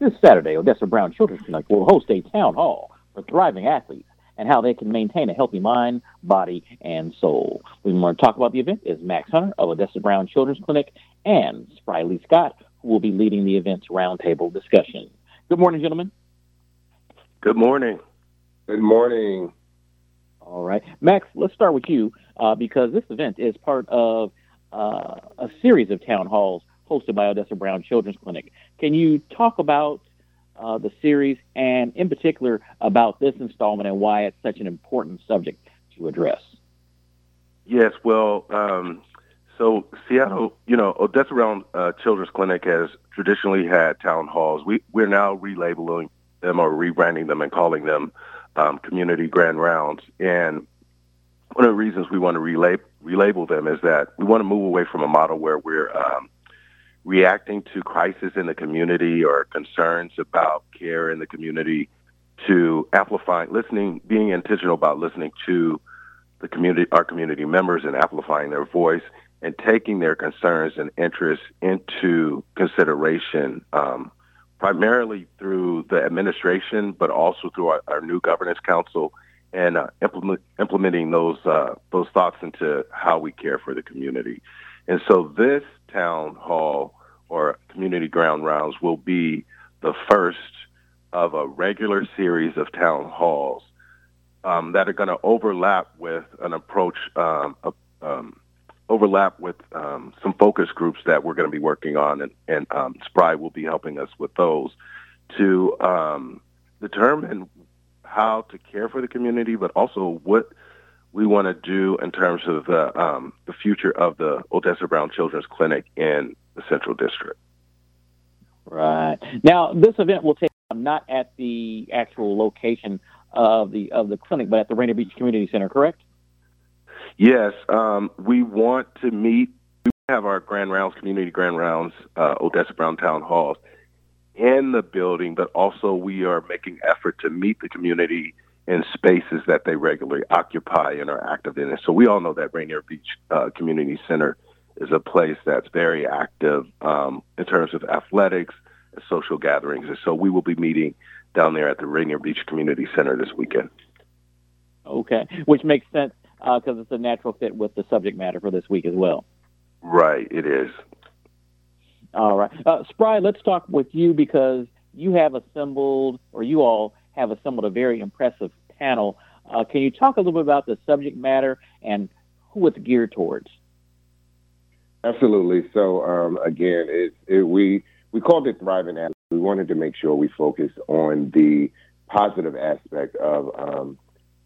This Saturday, Odessa Brown Children's Clinic will host a town hall for thriving athletes and how they can maintain a healthy mind, body, and soul. We want to talk about the event is Max Hunter of Odessa Brown Children's Clinic and Spry Scott, who will be leading the event's roundtable discussion. Good morning, gentlemen. Good morning. Good morning. All right. Max, let's start with you uh, because this event is part of uh, a series of town halls hosted by Odessa Brown Children's Clinic. Can you talk about uh, the series and, in particular, about this installment and why it's such an important subject to address? Yes, well, um, so Seattle, you know, Odessa Brown uh, Children's Clinic has traditionally had town halls. We, we're now relabeling them or rebranding them and calling them um, community grand rounds. And one of the reasons we want to relabel, relabel them is that we want to move away from a model where we're um, reacting to crisis in the community or concerns about care in the community to amplifying, listening, being intentional about listening to the community, our community members and amplifying their voice and taking their concerns and interests into consideration, um, primarily through the administration, but also through our, our new governance council and uh, implement, implementing those uh, those thoughts into how we care for the community. And so this town hall or community grand rounds will be the first of a regular series of town halls um, that are going to overlap with an approach, um, um, overlap with um, some focus groups that we're going to be working on, and, and um, Spry will be helping us with those to um, determine how to care for the community, but also what we want to do in terms of the the future of the Odessa Brown Children's Clinic in the Central District. Right now, this event will take not at the actual location of the of the clinic, but at the Rainier Beach Community Center. Correct? Yes, um, we want to meet. We have our Grand Rounds, Community Grand Rounds, uh, Odessa Brown Town Halls in the building, but also we are making effort to meet the community in spaces that they regularly occupy and are active in. And so we all know that Rainier Beach uh, Community Center is a place that's very active um, in terms of athletics and social gatherings. And so we will be meeting down there at the Rainier Beach Community Center this weekend. Okay, which makes sense because uh, it's a natural fit with the subject matter for this week as well. Right, it is. All right. Uh, Spry, let's talk with you because you have assembled, or you all have assembled a very impressive panel. Uh, can you talk a little bit about the subject matter and who it's geared towards? Absolutely. So um, again, it, it, we we called it Thriving Athlete. We wanted to make sure we focused on the positive aspect of um,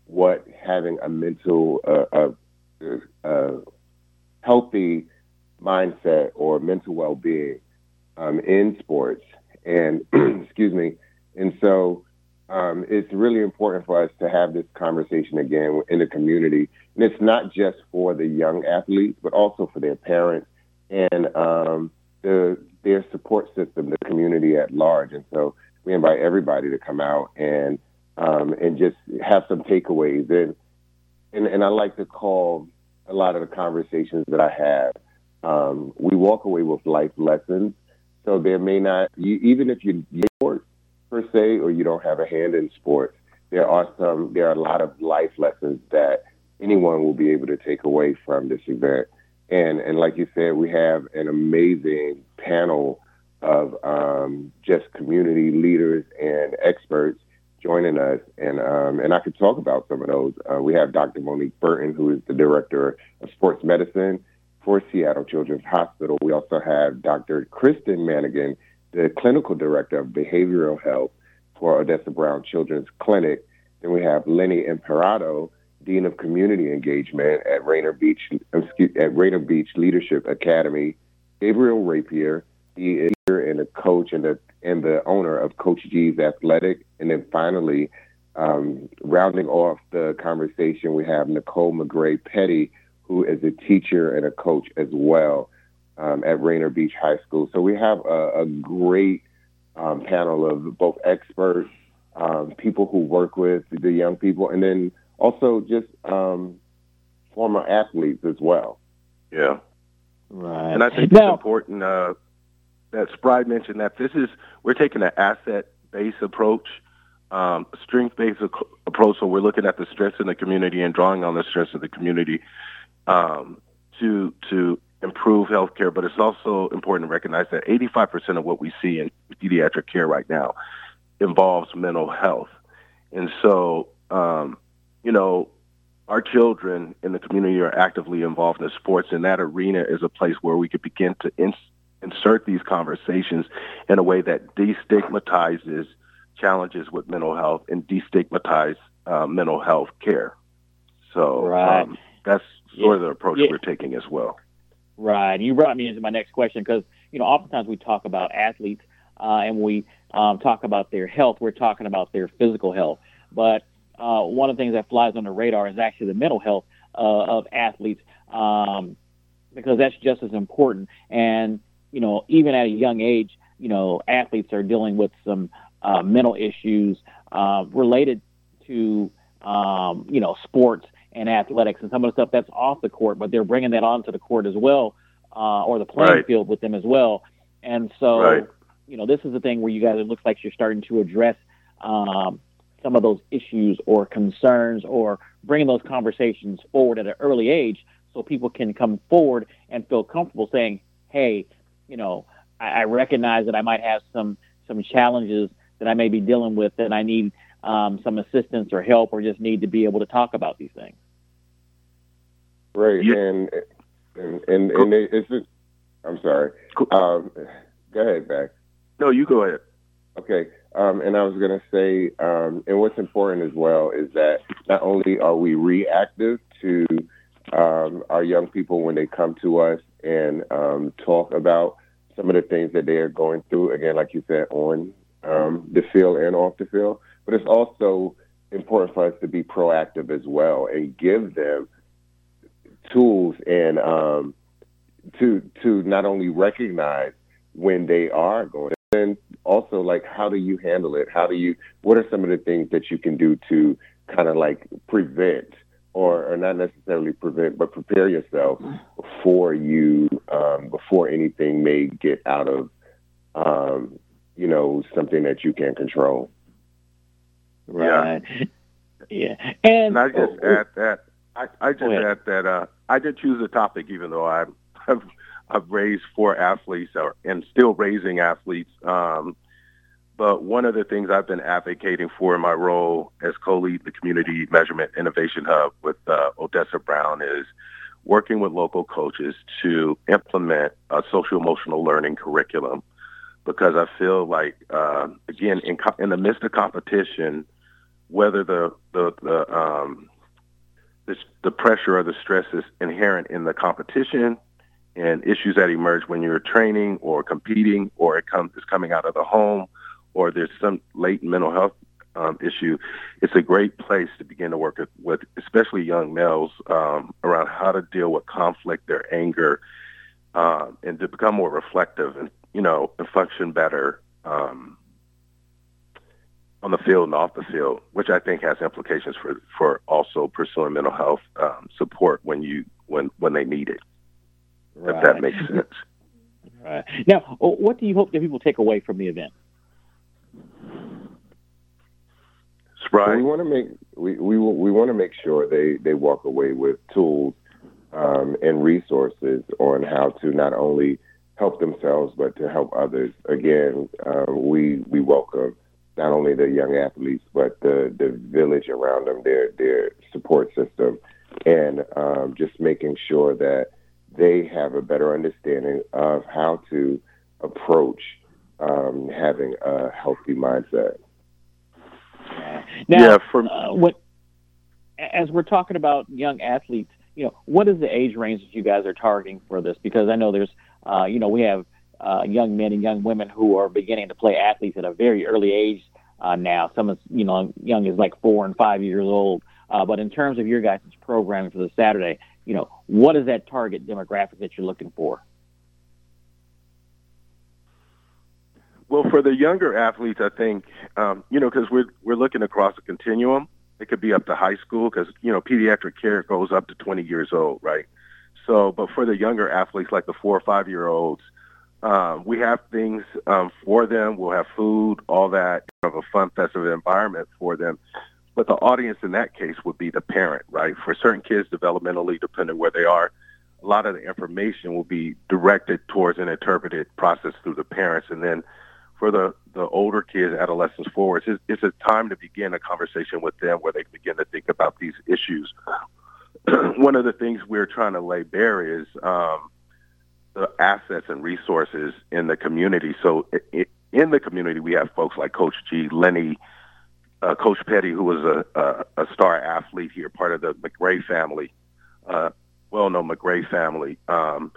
what having a mental, uh, a, healthy mindset or mental well-being um, in sports, and excuse me, and so um, it's really important for us to have this conversation again in the community. And it's not just for the young athletes, but also for their parents and um, the, their support system, the community at large. And so we invite everybody to come out and um, and just have some takeaways. And, and and I like to call a lot of the conversations that I have. Um, we walk away with life lessons. So there may not, you, even if you sports per se, or you don't have a hand in sports, there are some, there are a lot of life lessons that anyone will be able to take away from this event. And and like you said, we have an amazing panel of um, just community leaders and experts joining us, and um, and I could talk about some of those. Uh, we have Dr. Monique Burton, who is the director of sports medicine for Seattle Children's Hospital. We also have Dr. Kristen Manigan, the clinical director of behavioral health for Odessa Brown Children's Clinic. Then we have Lenny Imperato, Dean of Community Engagement at Rainier Beach at Rainier Beach Leadership Academy. Gabriel Rapier, he is and a coach and the and the owner of Coach G's Athletic. And then finally, um, rounding off the conversation, we have Nicole McGray Petty, who is a teacher and a coach as well um, at Rainier Beach High School. So we have a, a great um, panel of both experts, um, people who work with the young people, and then also just um, former athletes as well. Yeah. Right. And I think now, it's important uh, that Spry mentioned that this is we're taking an asset-based approach, um, strength-based ac- approach. So we're looking at the strengths in the community and drawing on the strengths of the community um, to to improve healthcare. But it's also important to recognize that 85% of what we see in pediatric care right now involves mental health, and so um, you know our children in the community are actively involved in sports, and that arena is a place where we could begin to ins- insert these conversations in a way that destigmatizes challenges with mental health and destigmatize uh, mental health care. So right. um, that's sort of the approach yeah. we're taking as well. Right. You brought me into my next question because you know oftentimes we talk about athletes uh, and we um, talk about their health. We're talking about their physical health, but uh, one of the things that flies on the radar is actually the mental health uh, of athletes um, because that's just as important. And you know, even at a young age, you know, athletes are dealing with some uh, mental issues uh, related to, um, you know, sports and athletics and some of the stuff that's off the court, but they're bringing that onto the court as well, uh, or the playing right. field with them as well. And so, right. you know, this is the thing where you guys, it looks like you're starting to address um, some of those issues or concerns or bringing those conversations forward at an early age so people can come forward and feel comfortable saying, hey, you know, I, I recognize that I might have some some challenges that I may be dealing with that I need um, some assistance or help or just need to be able to talk about these things. Right, yeah. and and and, and it's just, I'm sorry. Um, go ahead, back. No, you go ahead. Okay, um, and I was going to say, um, and what's important as well is that not only are we reactive to um, our young people when they come to us and um, talk about some of the things that they are going through. Again, like you said, on um, the field and off the field. But it's also important for us to be proactive as well and give them tools and um, to to not only recognize when they are going, and also like how do you handle it? How do you? What are some of the things that you can do to kind of like prevent or, or not necessarily prevent, but prepare yourself before you um, before anything may get out of um, you know something that you can control. Right. Yeah. yeah. And, and I just oh, add that I, I just add that uh, I did choose the topic even though I, have I've raised four athletes or, and still raising athletes. Um, but one of the things I've been advocating for in my role as co-lead the Community Measurement Innovation Hub with uh, Odessa Brown is working with local coaches to implement a social emotional learning curriculum because I feel like uh, again in, co- in the midst of competition, whether the the the, um, the the pressure or the stress is inherent in the competition and issues that emerge when you're training or competing or it comes is coming out of the home or there's some latent mental health um, issue, it's a great place to begin to work with, with especially young males, um, around how to deal with conflict, their anger, uh, and to become more reflective and you know and function better um, on the field and off the field, which I think has implications for for also pursuing mental health um, support when you when when they need it. Right. If that makes sense. Right. Now, what do you hope that people take away from the event? Right. we want to make we, we we want to make sure they they walk away with tools um, and resources on how to not only help themselves, but to help others. Again, uh, we we welcome not only the young athletes, but the the village around them, their their support system, and um, just making sure that they have a better understanding of how to approach um, having a healthy mindset. Now, yeah, for, uh, what, as we're talking about young athletes, you know, what is the age range that you guys are targeting for this? Because I know there's, uh, you know, we have uh, young men and young women who are beginning to play athletes at a very early age uh, now. Some is, you know, young as like four and five years old. Uh, but in terms of your guys' programming for the Saturday, you know, what is that target demographic that you're looking for? Well, for the younger athletes, I think um, you know because we're we're looking across a continuum. It could be up to high school because you know pediatric care goes up to 20 years old, right? So, but for the younger athletes, like the four or five year olds, um, we have things um, for them. We'll have food, all that, kind of a fun, festive environment for them. But the audience in that case would be the parent, right? For certain kids, developmentally, depending where they are, a lot of the information will be directed towards an interpreted process through the parents, and then for the, the older kids, adolescents forwards, it's, it's a time to begin a conversation with them where they begin to think about these issues. One of the things we're trying to lay bare is um, the assets and resources in the community. So it, it, in the community, we have folks like Coach G, Lenny, uh, Coach Petty, who was a, a, a star athlete here, part of the McRae family, uh, well-known McRae family. Um,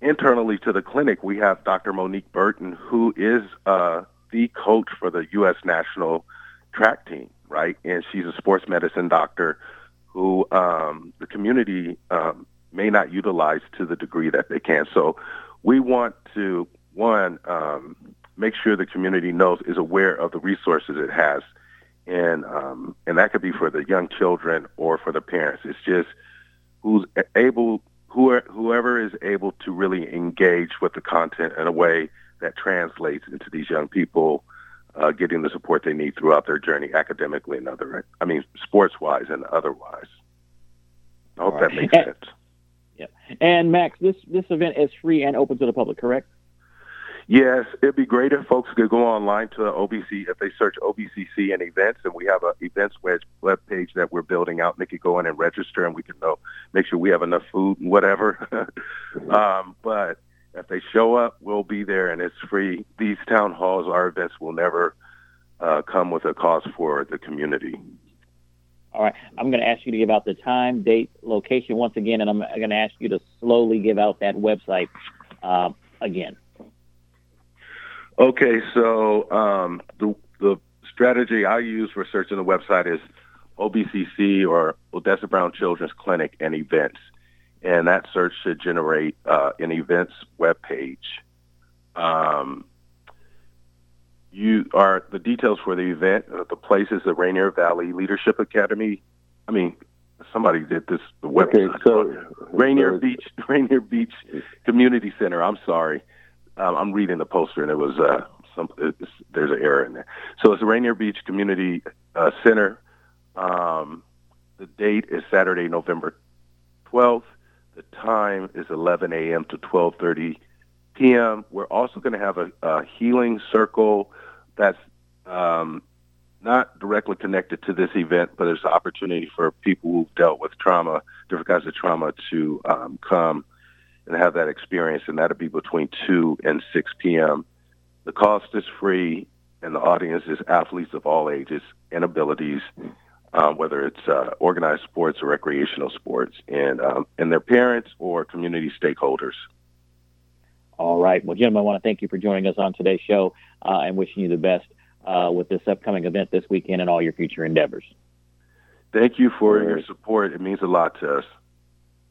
internally to the clinic, we have Dr. Monique Burton, who is uh, the coach for the U.S. national track team, right? And she's a sports medicine doctor who um, the community um, may not utilize to the degree that they can. So we want to, one, um, make sure the community knows, is aware of the resources it has. And, um, and that could be for the young children or for the parents. It's just who's able whoever is able to really engage with the content in a way that translates into these young people uh, getting the support they need throughout their journey academically and other, I mean, sports wise and otherwise. I hope right. that makes sense. And Max, this this event is free and open to the public, correct? Yes, it'd be great if folks could go online to OBC if they search OBCC and events, and we have a events web page that we're building out. And they could go in and register, and we can know make sure we have enough food and whatever. um, but if they show up, we'll be there, and it's free. These town halls, our events, will never uh, come with a cost for the community. All right, I'm going to ask you to give out the time, date, location once again, and I'm going to ask you to slowly give out that website uh, again. Okay, so um, the the strategy I use for searching the website is OBCC or Odessa Brown Children's Clinic and events, and that search should generate uh, an events web page. Um, you are the details for the event. Uh, the place is the Rainier Valley Leadership Academy. I mean, somebody did this. The website. Okay, so Rainier Beach, Rainier Beach Community Center. I'm sorry um, I'm reading the poster and it was uh, some there's an error in there. So it's the Rainier Beach Community uh, Center. Um, the date is Saturday, November 12th. The time is 11 a.m. to 12:30 p.m. We're also going to have a, a, healing circle that's um, not directly connected to this event, but there's an opportunity for people who've dealt with trauma, different kinds of trauma, to um, come and have that experience, and that'll be between 2 and 6 p.m. The cost is free, and the audience is athletes of all ages and abilities, um, whether it's uh, organized sports or recreational sports, and um, and their parents or community stakeholders. All right. Well, gentlemen, I want to thank you for joining us on today's show uh, and wishing you the best uh, with this upcoming event this weekend and all your future endeavors. Thank you for your support. It means a lot to us.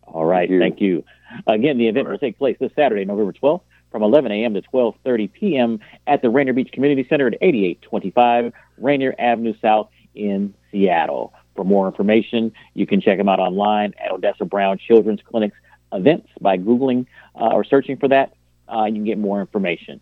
All right, thank you. Thank you. Again, the event right. will take place this Saturday, November 12th, from 11 a.m. to 12:30 p.m. at the Rainier Beach Community Center at 8825 Rainier Avenue South in Seattle. For more information, you can check them out online at Odessa Brown Children's Clinic's events by googling uh, or searching for that. Uh, you can get more information.